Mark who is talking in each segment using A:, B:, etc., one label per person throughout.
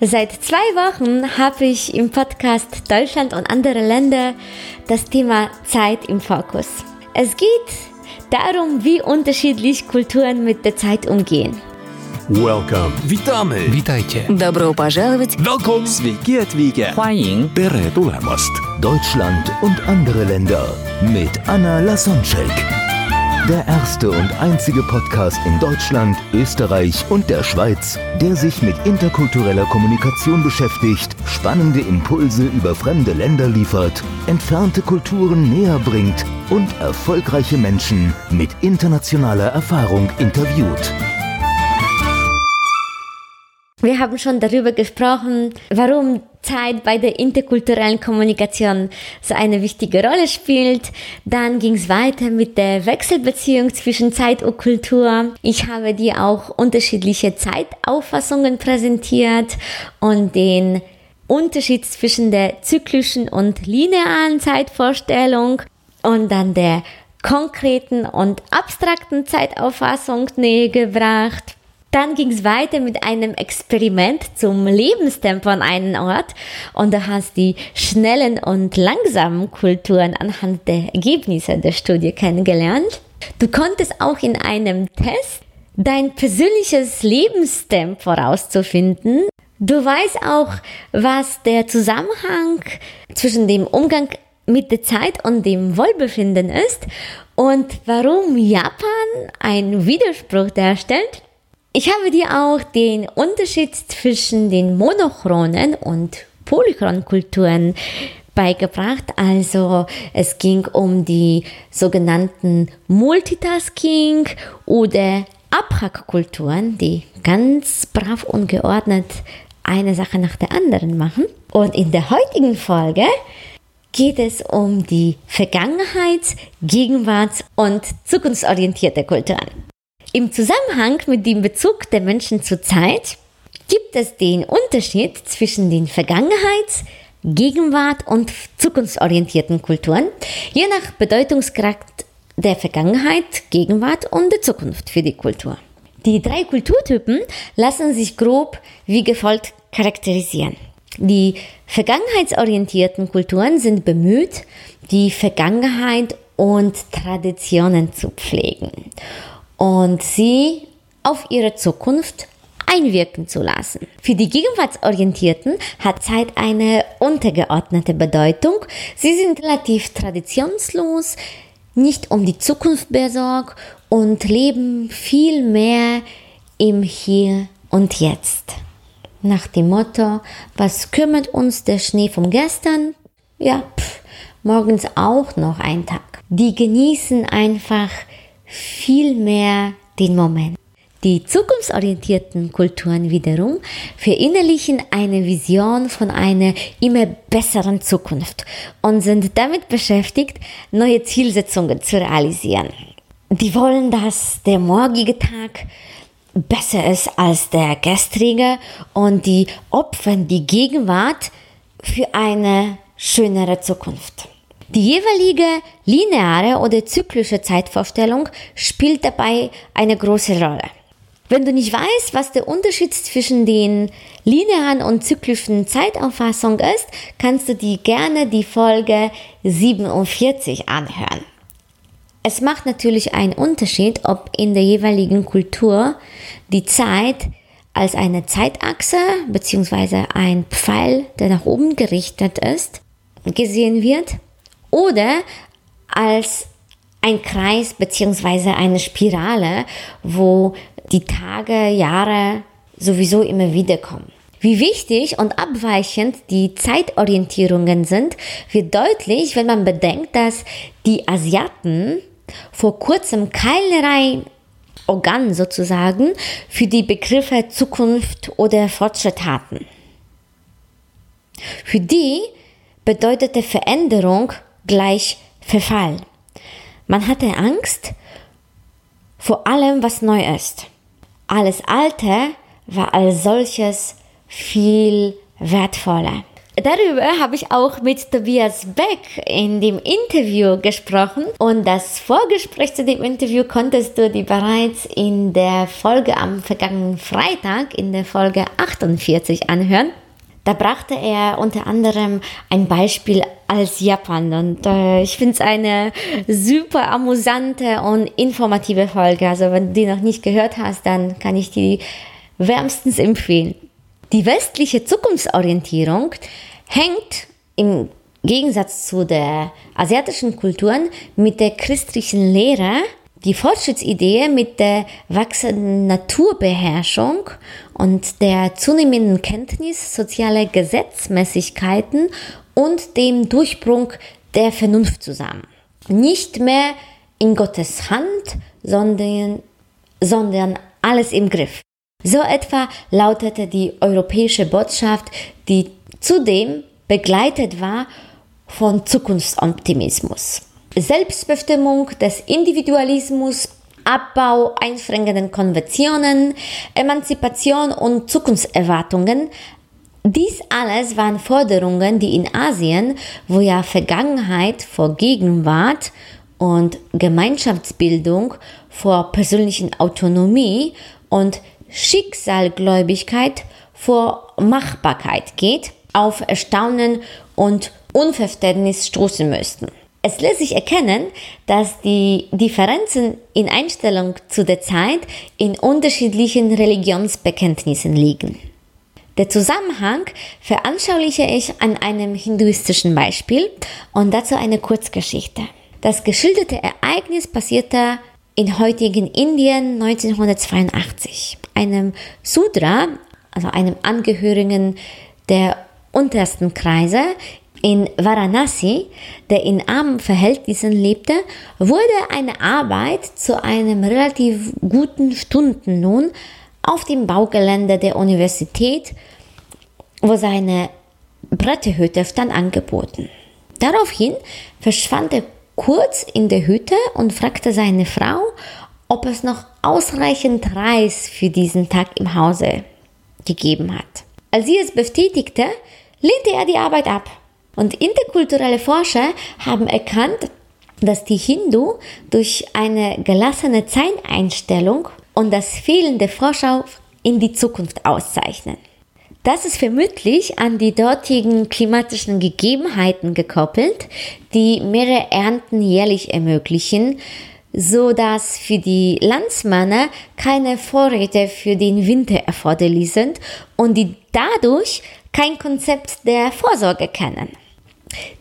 A: Seit zwei Wochen habe ich im Podcast Deutschland und andere Länder das Thema Zeit im Fokus. Es geht darum, wie unterschiedlich Kulturen mit der Zeit umgehen.
B: Welcome.
C: Witamy.
D: Witajcie.
E: Добро пожаловать.
C: Welcome.
B: Sveiki atvykę.
D: 欢迎
B: Tere tulemast.
F: Deutschland und andere Länder mit Anna Lasonczek. Der erste und einzige Podcast in Deutschland, Österreich und der Schweiz, der sich mit interkultureller Kommunikation beschäftigt, spannende Impulse über fremde Länder liefert, entfernte Kulturen näher bringt und erfolgreiche Menschen mit internationaler Erfahrung interviewt.
A: Wir haben schon darüber gesprochen, warum Zeit bei der interkulturellen Kommunikation so eine wichtige Rolle spielt. Dann ging es weiter mit der Wechselbeziehung zwischen Zeit und Kultur. Ich habe dir auch unterschiedliche Zeitauffassungen präsentiert und den Unterschied zwischen der zyklischen und linearen Zeitvorstellung und dann der konkreten und abstrakten Zeitauffassung näher gebracht. Dann ging es weiter mit einem Experiment zum Lebenstempo an einem Ort und du hast die schnellen und langsamen Kulturen anhand der Ergebnisse der Studie kennengelernt. Du konntest auch in einem Test dein persönliches Lebenstempo herauszufinden. Du weißt auch, was der Zusammenhang zwischen dem Umgang mit der Zeit und dem Wohlbefinden ist und warum Japan einen Widerspruch darstellt. Ich habe dir auch den Unterschied zwischen den monochronen und polychronen Kulturen beigebracht. Also es ging um die sogenannten Multitasking oder Abhackkulturen, die ganz brav und geordnet eine Sache nach der anderen machen. Und in der heutigen Folge geht es um die Vergangenheits-, Gegenwarts- und zukunftsorientierte Kulturen. Im Zusammenhang mit dem Bezug der Menschen zur Zeit gibt es den Unterschied zwischen den Vergangenheits-, Gegenwart- und zukunftsorientierten Kulturen, je nach Bedeutungsgrad der Vergangenheit, Gegenwart und der Zukunft für die Kultur. Die drei Kulturtypen lassen sich grob wie gefolgt charakterisieren. Die vergangenheitsorientierten Kulturen sind bemüht, die Vergangenheit und Traditionen zu pflegen und sie auf ihre Zukunft einwirken zu lassen. Für die Gegenwartsorientierten hat Zeit eine untergeordnete Bedeutung. Sie sind relativ traditionslos, nicht um die Zukunft besorgt und leben viel mehr im Hier und Jetzt. Nach dem Motto, was kümmert uns der Schnee vom gestern? Ja, pff, morgens auch noch ein Tag. Die genießen einfach viel mehr den Moment. Die zukunftsorientierten Kulturen wiederum verinnerlichen eine Vision von einer immer besseren Zukunft und sind damit beschäftigt, neue Zielsetzungen zu realisieren. Die wollen, dass der morgige Tag besser ist als der gestrige und die opfern die Gegenwart für eine schönere Zukunft. Die jeweilige lineare oder zyklische Zeitvorstellung spielt dabei eine große Rolle. Wenn du nicht weißt, was der Unterschied zwischen den linearen und zyklischen Zeitauffassung ist, kannst du dir gerne die Folge 47 anhören. Es macht natürlich einen Unterschied, ob in der jeweiligen Kultur die Zeit als eine Zeitachse bzw. ein Pfeil, der nach oben gerichtet ist, gesehen wird oder als ein Kreis bzw. eine Spirale, wo die Tage, Jahre sowieso immer wieder kommen. Wie wichtig und abweichend die Zeitorientierungen sind, wird deutlich, wenn man bedenkt, dass die Asiaten vor kurzem keinerlei Organ sozusagen für die Begriffe Zukunft oder Fortschritt hatten. Für die bedeutete Veränderung gleich Verfall. Man hatte Angst vor allem, was neu ist. Alles Alte war als solches viel wertvoller. Darüber habe ich auch mit Tobias Beck in dem Interview gesprochen und das Vorgespräch zu dem Interview konntest du dir bereits in der Folge am vergangenen Freitag, in der Folge 48 anhören. Da brachte er unter anderem ein Beispiel als Japan und äh, ich finde es eine super amüsante und informative Folge. Also wenn du die noch nicht gehört hast, dann kann ich die wärmstens empfehlen. Die westliche Zukunftsorientierung hängt im Gegensatz zu der asiatischen Kulturen mit der christlichen Lehre die Fortschrittsidee mit der wachsenden Naturbeherrschung und der zunehmenden Kenntnis sozialer Gesetzmäßigkeiten und dem Durchbruch der Vernunft zusammen. Nicht mehr in Gottes Hand, sondern, sondern alles im Griff. So etwa lautete die europäische Botschaft, die zudem begleitet war von Zukunftsoptimismus. Selbstbestimmung des Individualismus, Abbau einschränkenden Konventionen, Emanzipation und Zukunftserwartungen. Dies alles waren Forderungen, die in Asien, wo ja Vergangenheit vor Gegenwart und Gemeinschaftsbildung vor persönlichen Autonomie und Schicksalgläubigkeit vor Machbarkeit geht, auf Erstaunen und Unverständnis stoßen müssten. Es lässt sich erkennen, dass die Differenzen in Einstellung zu der Zeit in unterschiedlichen Religionsbekenntnissen liegen. Der Zusammenhang veranschauliche ich an einem hinduistischen Beispiel und dazu eine Kurzgeschichte. Das geschilderte Ereignis passierte in heutigen Indien 1982 einem Sudra, also einem Angehörigen der untersten Kreise in Varanasi, der in armen Verhältnissen lebte, wurde eine Arbeit zu einem relativ guten Stundenlohn auf dem Baugelände der Universität, wo seine Brettehütte stand, angeboten. Daraufhin verschwand er kurz in der Hütte und fragte seine Frau, ob es noch ausreichend Reis für diesen Tag im Hause gegeben hat. Als sie es bestätigte, lehnte er die Arbeit ab. Und interkulturelle Forscher haben erkannt, dass die Hindu durch eine gelassene Zeiteinstellung und das fehlende Vorschau in die Zukunft auszeichnen. Das ist vermutlich an die dortigen klimatischen Gegebenheiten gekoppelt, die mehrere Ernten jährlich ermöglichen, so dass für die Landsmänner keine Vorräte für den Winter erforderlich sind und die dadurch kein Konzept der Vorsorge kennen.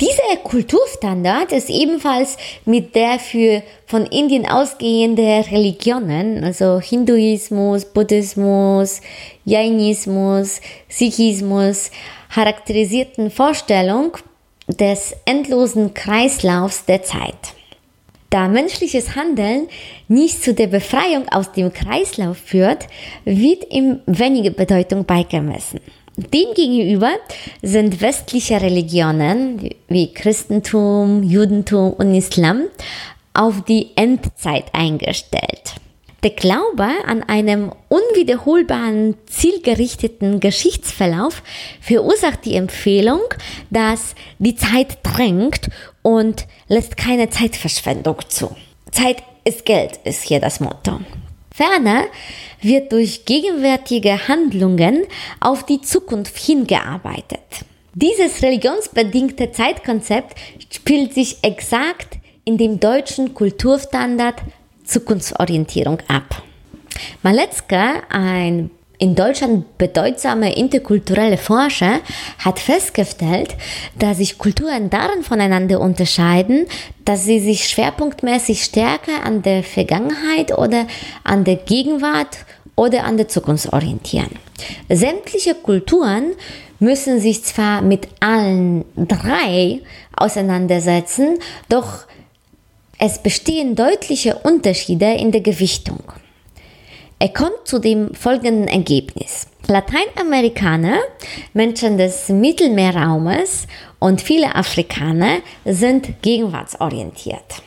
A: Dieser Kulturstandard ist ebenfalls mit der für von Indien ausgehende Religionen, also Hinduismus, Buddhismus, Jainismus, Sikhismus, charakterisierten Vorstellung des endlosen Kreislaufs der Zeit. Da menschliches Handeln nicht zu der Befreiung aus dem Kreislauf führt, wird ihm wenige Bedeutung beigemessen. Demgegenüber sind westliche Religionen wie Christentum, Judentum und Islam auf die Endzeit eingestellt. Der Glaube an einem unwiederholbaren, zielgerichteten Geschichtsverlauf verursacht die Empfehlung, dass die Zeit drängt und lässt keine Zeitverschwendung zu. Zeit ist Geld, ist hier das Motto. Ferner wird durch gegenwärtige Handlungen auf die Zukunft hingearbeitet. Dieses religionsbedingte Zeitkonzept spielt sich exakt in dem deutschen Kulturstandard Zukunftsorientierung ab. Maletzka, ein in Deutschland bedeutsamer interkultureller Forscher hat festgestellt, dass sich Kulturen darin voneinander unterscheiden, dass sie sich schwerpunktmäßig stärker an der Vergangenheit oder an der Gegenwart oder an der Zukunft orientieren. Sämtliche Kulturen müssen sich zwar mit allen drei auseinandersetzen, doch es bestehen deutliche Unterschiede in der Gewichtung. Er kommt zu dem folgenden Ergebnis. Lateinamerikaner, Menschen des Mittelmeerraumes und viele Afrikaner sind gegenwartsorientiert.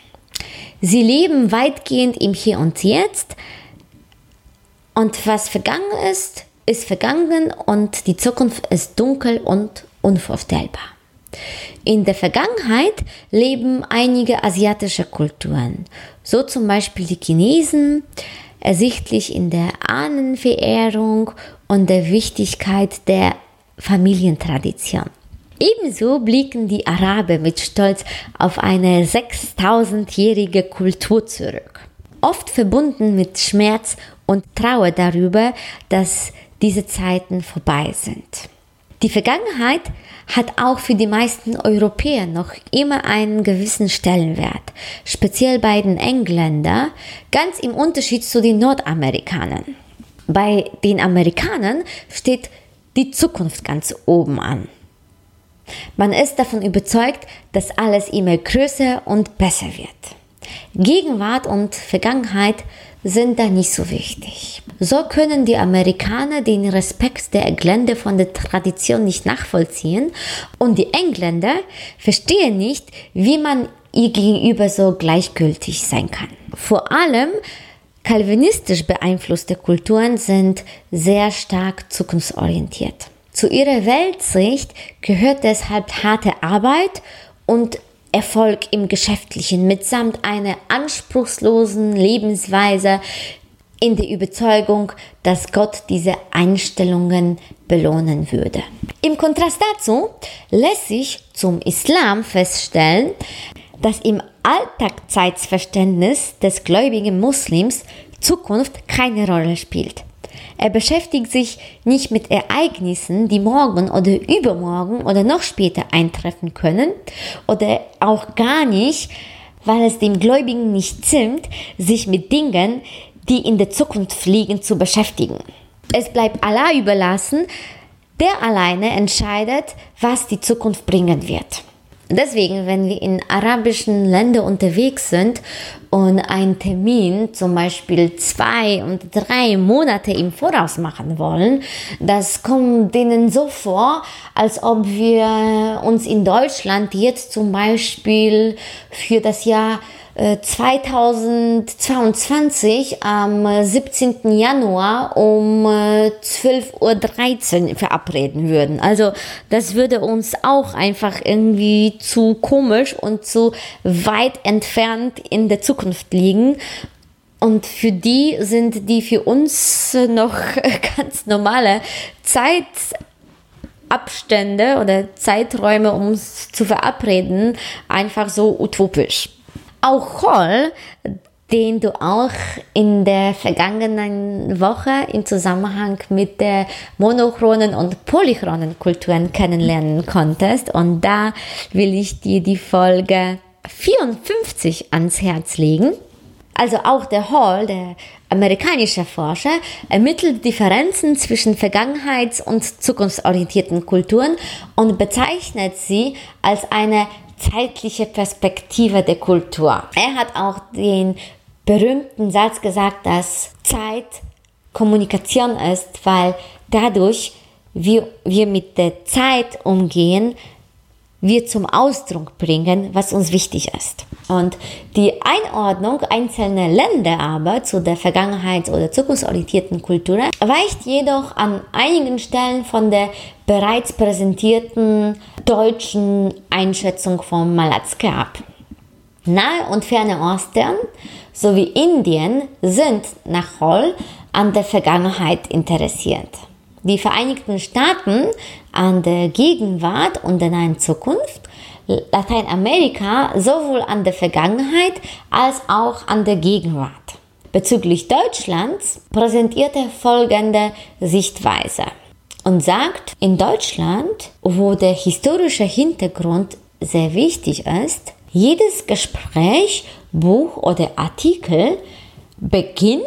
A: Sie leben weitgehend im Hier und Jetzt und was vergangen ist, ist vergangen und die Zukunft ist dunkel und unvorstellbar. In der Vergangenheit leben einige asiatische Kulturen, so zum Beispiel die Chinesen, ersichtlich in der Ahnenverehrung und der Wichtigkeit der Familientradition. Ebenso blicken die Araber mit Stolz auf eine 6000-jährige Kultur zurück. Oft verbunden mit Schmerz und Trauer darüber, dass diese Zeiten vorbei sind. Die Vergangenheit hat auch für die meisten Europäer noch immer einen gewissen Stellenwert, speziell bei den Engländern, ganz im Unterschied zu den Nordamerikanern. Bei den Amerikanern steht die Zukunft ganz oben an. Man ist davon überzeugt, dass alles immer größer und besser wird. Gegenwart und Vergangenheit sind da nicht so wichtig. So können die Amerikaner den Respekt der Engländer von der Tradition nicht nachvollziehen und die Engländer verstehen nicht, wie man ihr gegenüber so gleichgültig sein kann. Vor allem kalvinistisch beeinflusste Kulturen sind sehr stark zukunftsorientiert. Zu ihrer Weltsicht gehört deshalb harte Arbeit und Erfolg im Geschäftlichen mitsamt einer anspruchslosen Lebensweise in der Überzeugung, dass Gott diese Einstellungen belohnen würde. Im Kontrast dazu lässt sich zum Islam feststellen, dass im Alltagszeitverständnis des gläubigen Muslims Zukunft keine Rolle spielt. Er beschäftigt sich nicht mit Ereignissen, die morgen oder übermorgen oder noch später eintreffen können oder auch gar nicht, weil es dem Gläubigen nicht zimmt, sich mit Dingen, die in der Zukunft liegen, zu beschäftigen. Es bleibt Allah überlassen, der alleine entscheidet, was die Zukunft bringen wird. Deswegen, wenn wir in arabischen Ländern unterwegs sind und einen Termin zum Beispiel zwei und drei Monate im Voraus machen wollen, das kommt denen so vor, als ob wir uns in Deutschland jetzt zum Beispiel für das Jahr 2022 äh, am 17. Januar um 12.13 äh, Uhr verabreden würden. Also das würde uns auch einfach irgendwie zu komisch und zu weit entfernt in der Zukunft liegen. Und für die sind die für uns noch ganz normale Zeitabstände oder Zeiträume, um uns zu verabreden, einfach so utopisch. Auch Hall, den du auch in der vergangenen Woche im Zusammenhang mit der monochronen und polychronen Kulturen kennenlernen konntest. Und da will ich dir die Folge 54 ans Herz legen. Also auch der Hall, der amerikanische Forscher, ermittelt Differenzen zwischen vergangenheits- und zukunftsorientierten Kulturen und bezeichnet sie als eine zeitliche Perspektive der Kultur. Er hat auch den berühmten Satz gesagt, dass Zeit Kommunikation ist, weil dadurch wir, wir mit der Zeit umgehen, wir zum Ausdruck bringen, was uns wichtig ist. Und die Einordnung einzelner Länder aber zu der vergangenheits- oder zukunftsorientierten Kultur weicht jedoch an einigen Stellen von der bereits präsentierten deutschen Einschätzung von Malatzke ab. Nahe und ferne Osten sowie Indien sind nach Hall an der Vergangenheit interessiert. Die Vereinigten Staaten an der Gegenwart und der nahen Zukunft, Lateinamerika sowohl an der Vergangenheit als auch an der Gegenwart. Bezüglich Deutschlands präsentiert er folgende Sichtweise und sagt, in Deutschland, wo der historische Hintergrund sehr wichtig ist, jedes Gespräch, Buch oder Artikel beginnt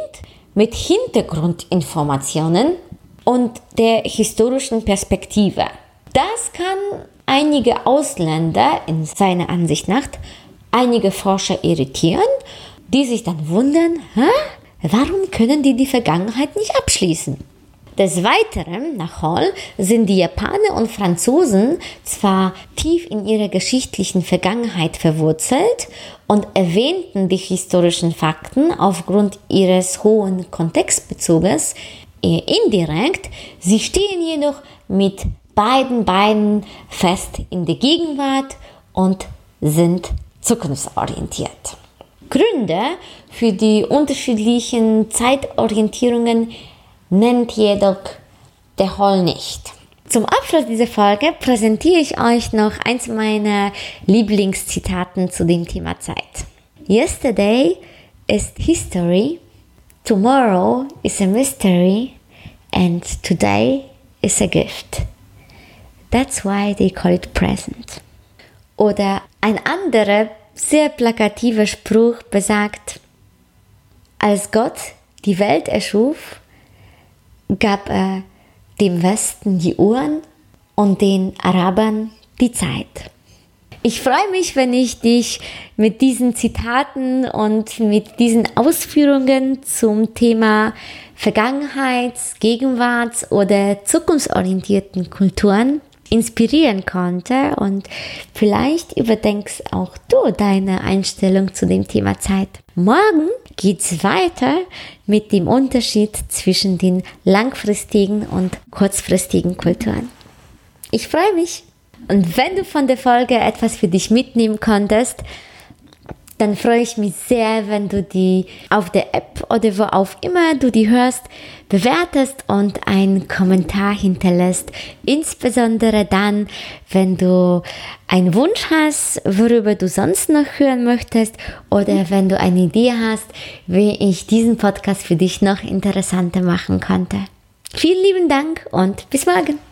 A: mit Hintergrundinformationen und der historischen Perspektive. Das kann einige Ausländer in seiner Ansicht nach einige Forscher irritieren, die sich dann wundern, Hä? warum können die die Vergangenheit nicht abschließen? Des Weiteren, nach Hall, sind die Japaner und Franzosen zwar tief in ihrer geschichtlichen Vergangenheit verwurzelt und erwähnten die historischen Fakten aufgrund ihres hohen Kontextbezuges indirekt, sie stehen jedoch mit beiden Beinen fest in der Gegenwart und sind zukunftsorientiert. Gründe für die unterschiedlichen Zeitorientierungen nennt jedoch der Hall nicht. Zum Abschluss dieser Folge präsentiere ich euch noch eins meiner Lieblingszitaten zu dem Thema Zeit. Yesterday is history, tomorrow is a mystery and today is a gift. That's why they call it present. Oder ein anderer sehr plakativer Spruch besagt, als Gott die Welt erschuf, gab er dem Westen die Uhren und den Arabern die Zeit. Ich freue mich, wenn ich dich mit diesen Zitaten und mit diesen Ausführungen zum Thema Vergangenheits-, Gegenwarts- oder zukunftsorientierten Kulturen inspirieren konnte und vielleicht überdenkst auch du deine Einstellung zu dem Thema Zeit. Morgen geht's weiter mit dem Unterschied zwischen den langfristigen und kurzfristigen Kulturen. Ich freue mich. Und wenn du von der Folge etwas für dich mitnehmen konntest, dann freue ich mich sehr, wenn du die auf der App oder wo auch immer du die hörst, bewertest und einen Kommentar hinterlässt. Insbesondere dann, wenn du einen Wunsch hast, worüber du sonst noch hören möchtest oder wenn du eine Idee hast, wie ich diesen Podcast für dich noch interessanter machen konnte. Vielen lieben Dank und bis morgen.